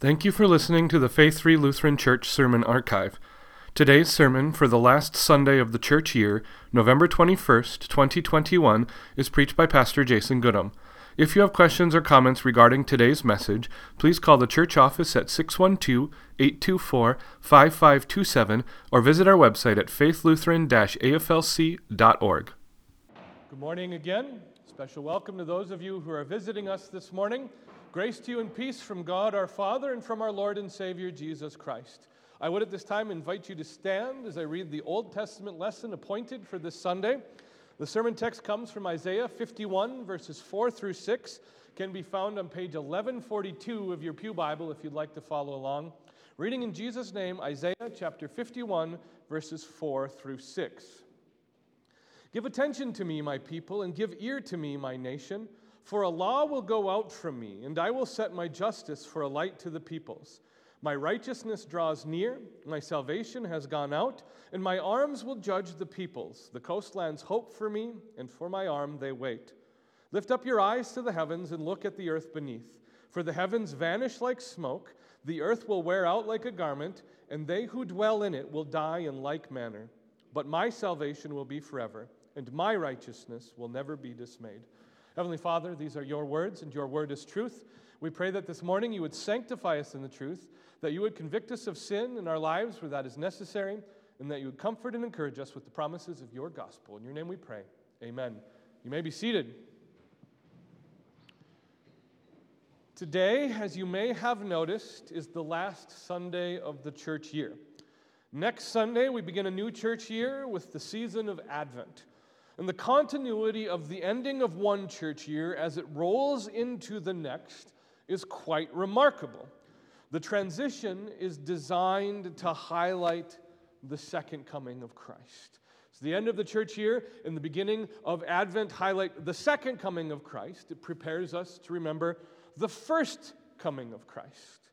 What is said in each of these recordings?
Thank you for listening to the Faith Free Lutheran Church Sermon Archive. Today's sermon for the last Sunday of the church year, November 21st, 2021, is preached by Pastor Jason Goodham. If you have questions or comments regarding today's message, please call the church office at 612 824 5527 or visit our website at faithlutheran aflc.org. Good morning again. Special welcome to those of you who are visiting us this morning. Grace to you and peace from God our Father and from our Lord and Savior Jesus Christ. I would at this time invite you to stand as I read the Old Testament lesson appointed for this Sunday. The sermon text comes from Isaiah 51, verses 4 through 6, can be found on page 1142 of your Pew Bible if you'd like to follow along. Reading in Jesus' name, Isaiah chapter 51, verses 4 through 6. Give attention to me, my people, and give ear to me, my nation. For a law will go out from me, and I will set my justice for a light to the peoples. My righteousness draws near, my salvation has gone out, and my arms will judge the peoples. The coastlands hope for me, and for my arm they wait. Lift up your eyes to the heavens and look at the earth beneath. For the heavens vanish like smoke, the earth will wear out like a garment, and they who dwell in it will die in like manner. But my salvation will be forever, and my righteousness will never be dismayed. Heavenly Father, these are your words, and your word is truth. We pray that this morning you would sanctify us in the truth, that you would convict us of sin in our lives where that is necessary, and that you would comfort and encourage us with the promises of your gospel. In your name we pray. Amen. You may be seated. Today, as you may have noticed, is the last Sunday of the church year. Next Sunday, we begin a new church year with the season of Advent. And the continuity of the ending of one church year as it rolls into the next is quite remarkable. The transition is designed to highlight the second coming of Christ. So, the end of the church year and the beginning of Advent highlight the second coming of Christ. It prepares us to remember the first coming of Christ.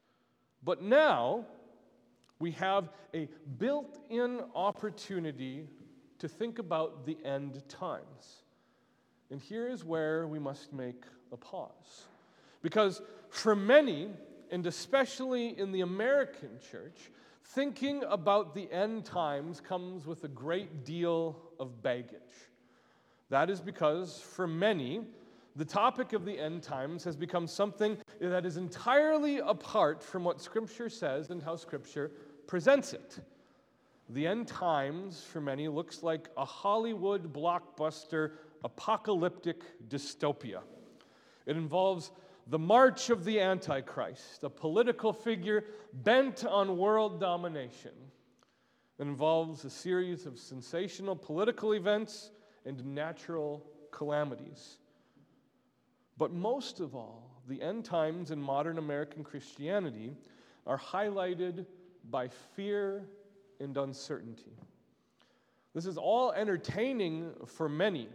But now, we have a built in opportunity to think about the end times. And here is where we must make a pause. Because for many, and especially in the American church, thinking about the end times comes with a great deal of baggage. That is because for many, the topic of the end times has become something that is entirely apart from what Scripture says and how Scripture presents it. The end times, for many, looks like a Hollywood blockbuster apocalyptic dystopia. It involves the march of the Antichrist, a political figure bent on world domination. It involves a series of sensational political events and natural calamities. But most of all, the end times in modern American Christianity are highlighted by fear and uncertainty. This is all entertaining for many,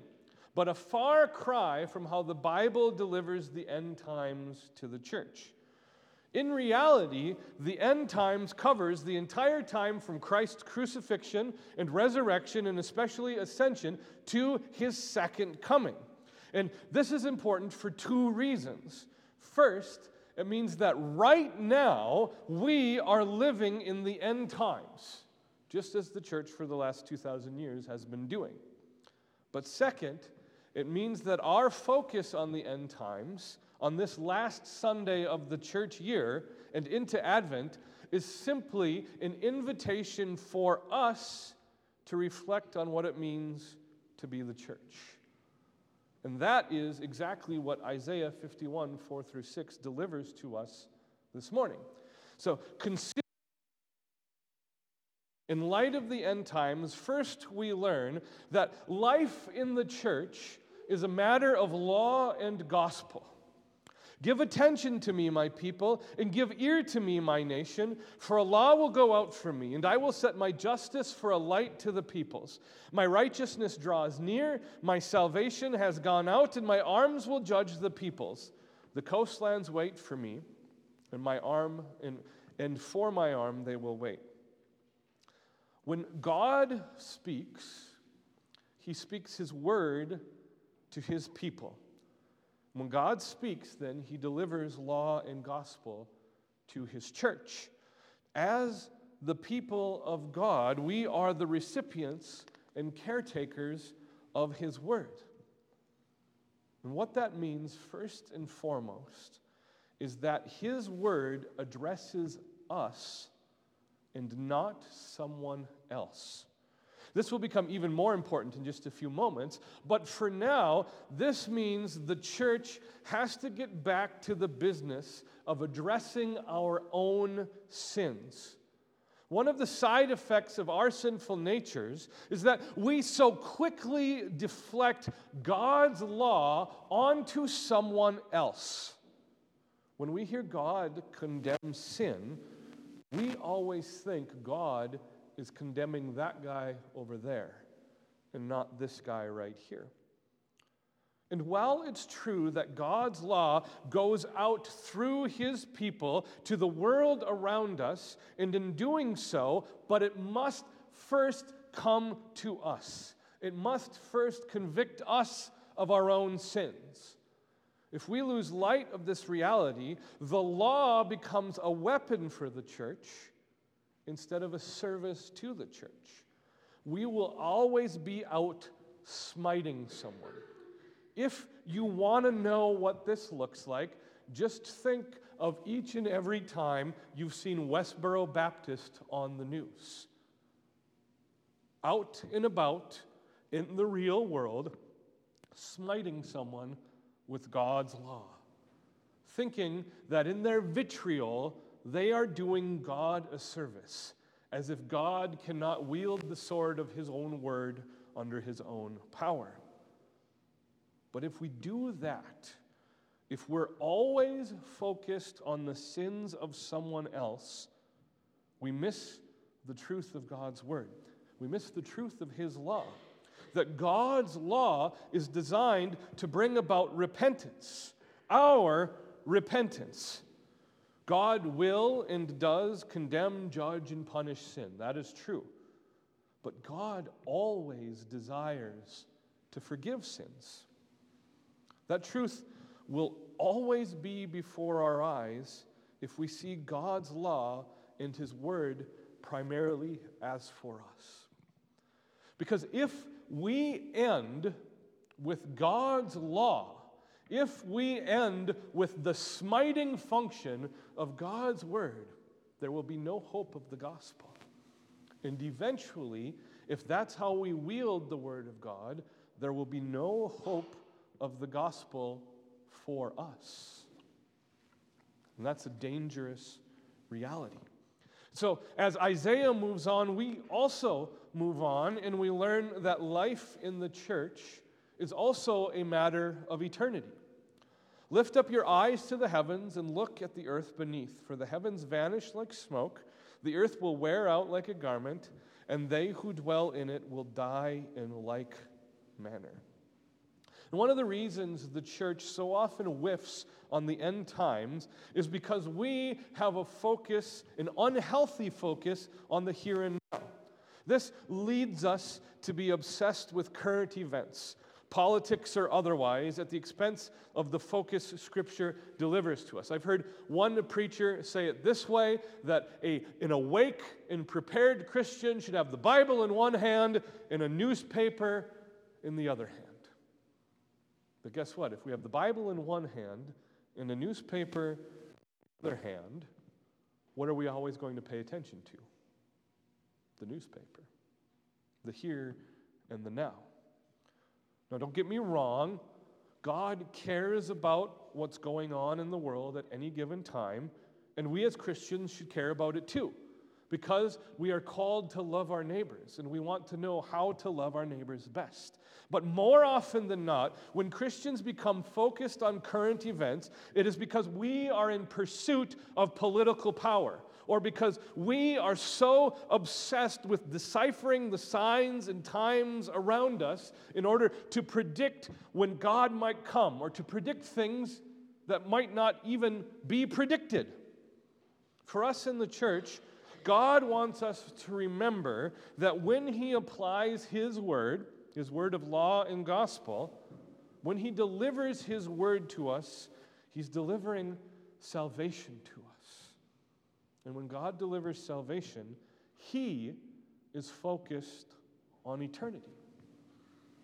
but a far cry from how the Bible delivers the end times to the church. In reality, the end times covers the entire time from Christ's crucifixion and resurrection, and especially ascension, to his second coming. And this is important for two reasons. First, it means that right now we are living in the end times just as the church for the last 2,000 years has been doing. But second, it means that our focus on the end times, on this last Sunday of the church year and into Advent, is simply an invitation for us to reflect on what it means to be the church. And that is exactly what Isaiah 51, 4 through 6 delivers to us this morning. So consider in light of the end times, first we learn that life in the church is a matter of law and gospel. Give attention to me, my people, and give ear to me, my nation, for a law will go out from me, and I will set my justice for a light to the peoples. My righteousness draws near, my salvation has gone out, and my arms will judge the peoples. The coastlands wait for me, and my arm and, and for my arm they will wait. When God speaks, he speaks his word to his people. When God speaks, then he delivers law and gospel to his church. As the people of God, we are the recipients and caretakers of his word. And what that means, first and foremost, is that his word addresses us and not someone else. This will become even more important in just a few moments, but for now, this means the church has to get back to the business of addressing our own sins. One of the side effects of our sinful natures is that we so quickly deflect God's law onto someone else. When we hear God condemn sin, we always think God is condemning that guy over there and not this guy right here. And while it's true that God's law goes out through his people to the world around us, and in doing so, but it must first come to us. It must first convict us of our own sins. If we lose light of this reality, the law becomes a weapon for the church instead of a service to the church. We will always be out smiting someone. If you want to know what this looks like, just think of each and every time you've seen Westboro Baptist on the news. Out and about in the real world, smiting someone with God's law, thinking that in their vitriol they are doing God a service, as if God cannot wield the sword of his own word under his own power. But if we do that, if we're always focused on the sins of someone else, we miss the truth of God's word. We miss the truth of his law. That God's law is designed to bring about repentance, our repentance. God will and does condemn, judge, and punish sin. That is true. But God always desires to forgive sins. That truth will always be before our eyes if we see God's law and His Word primarily as for us. Because if we end with God's law, if we end with the smiting function of God's word, there will be no hope of the gospel. And eventually, if that's how we wield the word of God, there will be no hope of the gospel for us. And that's a dangerous reality. So, as Isaiah moves on, we also move on and we learn that life in the church is also a matter of eternity. Lift up your eyes to the heavens and look at the earth beneath, for the heavens vanish like smoke, the earth will wear out like a garment, and they who dwell in it will die in like manner. And one of the reasons the church so often whiffs on the end times is because we have a focus, an unhealthy focus, on the here and now. This leads us to be obsessed with current events, politics or otherwise, at the expense of the focus Scripture delivers to us. I've heard one preacher say it this way that a, an awake and prepared Christian should have the Bible in one hand and a newspaper in the other hand. But guess what? If we have the Bible in one hand and a newspaper in the other hand, what are we always going to pay attention to? The newspaper, the here and the now. Now, don't get me wrong. God cares about what's going on in the world at any given time, and we as Christians should care about it too, because we are called to love our neighbors, and we want to know how to love our neighbors best. But more often than not, when Christians become focused on current events, it is because we are in pursuit of political power or because we are so obsessed with deciphering the signs and times around us in order to predict when God might come or to predict things that might not even be predicted. For us in the church, God wants us to remember that when He applies His word, His word of law and gospel, when He delivers His word to us, He's delivering salvation to us. And when God delivers salvation, He is focused on eternity.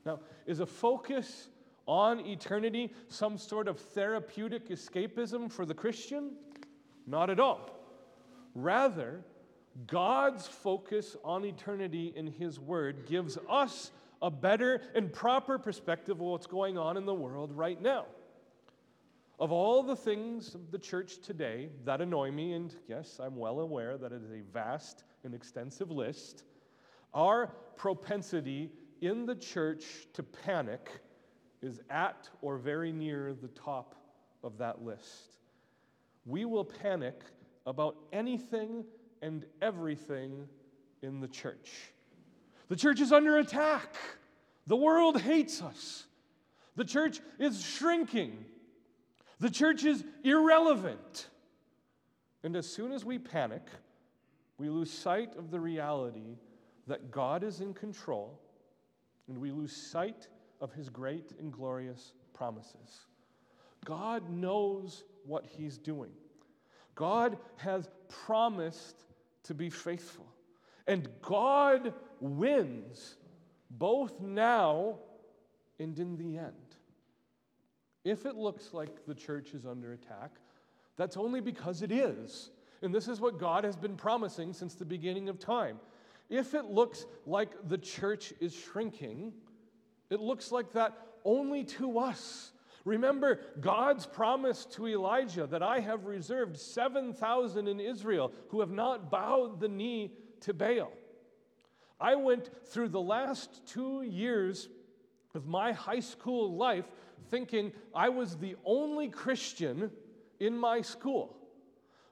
Now, is a focus on eternity some sort of therapeutic escapism for the Christian? Not at all. Rather, God's focus on eternity in His Word gives us a better and proper perspective of what's going on in the world right now. Of all the things of the church today that annoy me, and yes, I'm well aware that it is a vast and extensive list, our propensity in the church to panic is at or very near the top of that list. We will panic about anything and everything in the church. The church is under attack. The world hates us. The church is shrinking. The church is irrelevant. And as soon as we panic, we lose sight of the reality that God is in control, and we lose sight of his great and glorious promises. God knows what he's doing. God has promised to be faithful. And God wins both now and in the end. If it looks like the church is under attack, that's only because it is. And this is what God has been promising since the beginning of time. If it looks like the church is shrinking, it looks like that only to us. Remember God's promise to Elijah that I have reserved 7,000 in Israel who have not bowed the knee to Baal. I went through the last two years of my high school life thinking I was the only Christian in my school,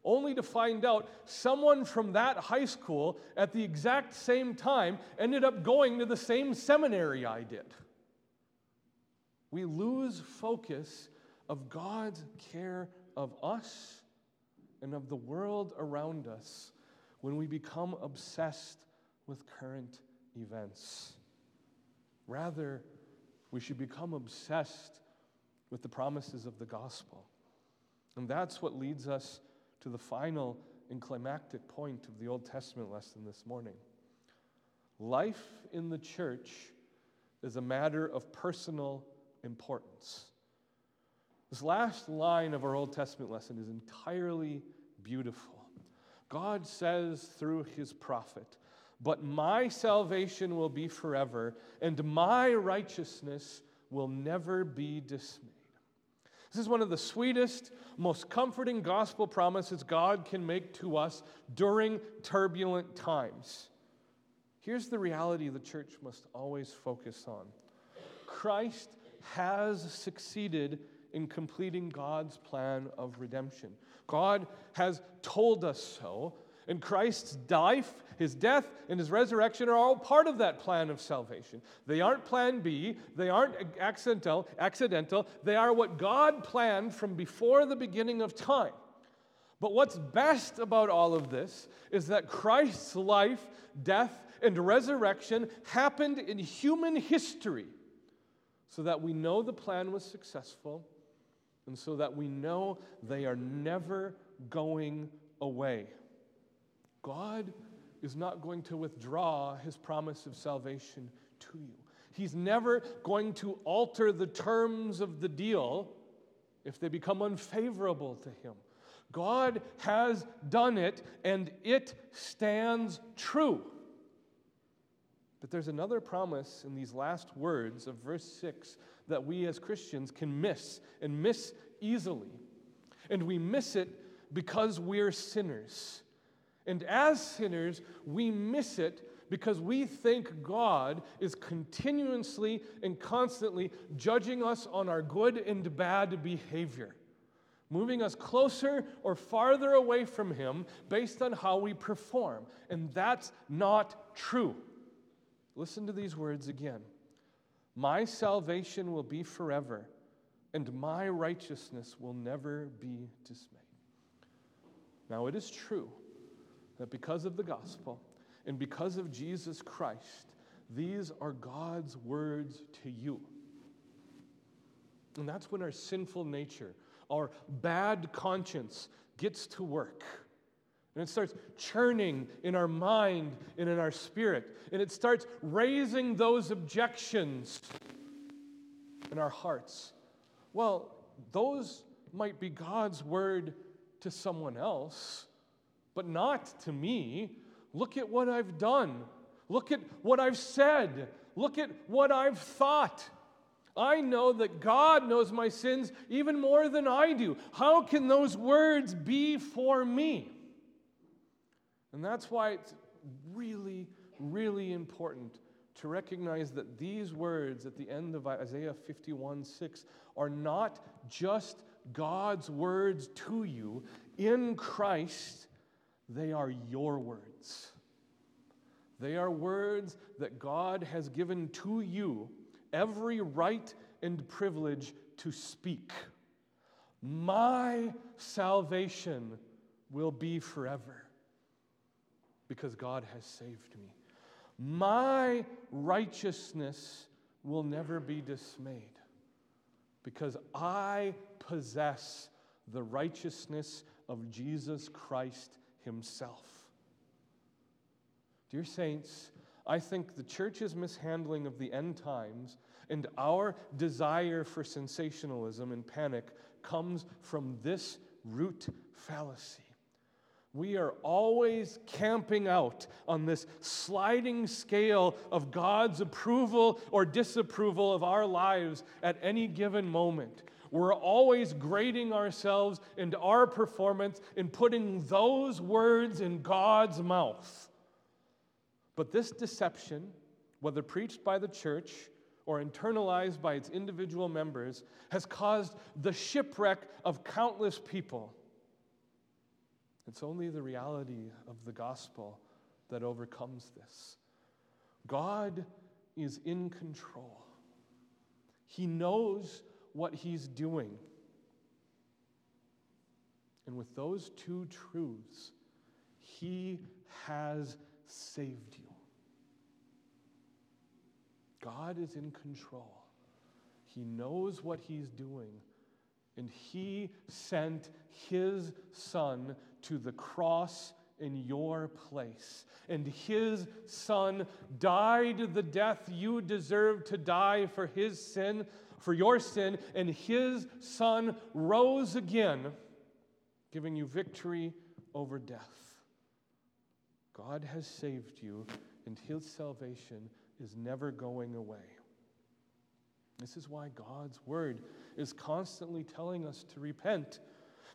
only to find out someone from that high school at the exact same time ended up going to the same seminary I did. We lose focus of God's care of us and of the world around us when we become obsessed with current events. Rather, we should become obsessed with the promises of the gospel. And that's what leads us to the final and climactic point of the Old Testament lesson this morning. Life in the church is a matter of personal importance. This last line of our Old Testament lesson is entirely beautiful. God says through his prophet, But my salvation will be forever, and my righteousness will never be dismayed. This is one of the sweetest, most comforting gospel promises God can make to us during turbulent times. Here's the reality the church must always focus on Christ has succeeded in completing God's plan of redemption. God has told us so, and Christ's life, his death, and his resurrection are all part of that plan of salvation. They aren't plan B, they aren't accidental, accidental. They are what God planned from before the beginning of time. But what's best about all of this is that Christ's life, death, and resurrection happened in human history so that we know the plan was successful and so that we know they are never going away. God is not going to withdraw his promise of salvation to you. He's never going to alter the terms of the deal if they become unfavorable to him. God has done it and it stands true. But there's another promise in these last words of verse 6 that we as Christians can miss and miss easily. And we miss it because we're sinners. And as sinners, we miss it because we think God is continuously and constantly judging us on our good and bad behavior, moving us closer or farther away from Him based on how we perform. And that's not true. Listen to these words again My salvation will be forever, and my righteousness will never be dismayed. Now, it is true that because of the gospel and because of Jesus Christ, these are God's words to you. And that's when our sinful nature, our bad conscience gets to work And it starts churning in our mind and in our spirit. And it starts raising those objections in our hearts. Well, those might be God's word to someone else, but not to me. Look at what I've done. Look at what I've said. Look at what I've thought. I know that God knows my sins even more than I do. How can those words be for me? And that's why it's really, really important to recognize that these words at the end of Isaiah 51 6 are not just God's words to you in Christ, they are your words. They are words that God has given to you every right and privilege to speak. My salvation will be forever because God has saved me. My righteousness will never be dismayed because I possess the righteousness of Jesus Christ Himself. Dear Saints, I think the church's mishandling of the end times and our desire for sensationalism and panic comes from this root fallacy. We are always camping out on this sliding scale of God's approval or disapproval of our lives at any given moment. We're always grading ourselves and our performance and putting those words in God's mouth. But this deception, whether preached by the church or internalized by its individual members, has caused the shipwreck of countless people. It's only the reality of the gospel that overcomes this. God is in control, He knows what He's doing. And with those two truths, He has saved you. God is in control. He knows what He's doing. And He sent His Son to the cross in your place. And his son died the death you deserved to die for his sin, for your sin, and his son rose again, giving you victory over death. God has saved you, and his salvation is never going away. This is why God's word is constantly telling us to repent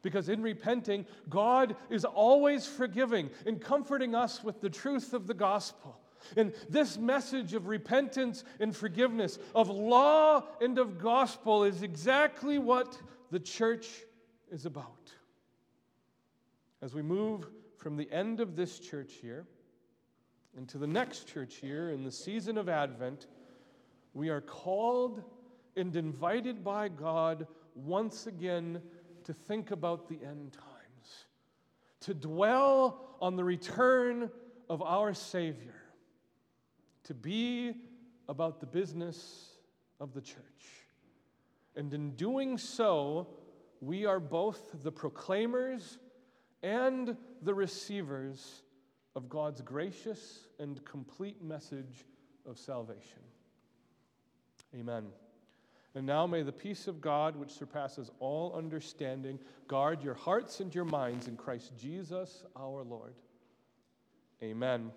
because in repenting, God is always forgiving and comforting us with the truth of the gospel. And this message of repentance and forgiveness, of law and of gospel, is exactly what the church is about. As we move from the end of this church year into the next church year in the season of Advent, we are called and invited by God once again to think about the end times, to dwell on the return of our Savior, to be about the business of the church. And in doing so, we are both the proclaimers and the receivers of God's gracious and complete message of salvation. Amen. And now may the peace of God, which surpasses all understanding, guard your hearts and your minds in Christ Jesus our Lord. Amen.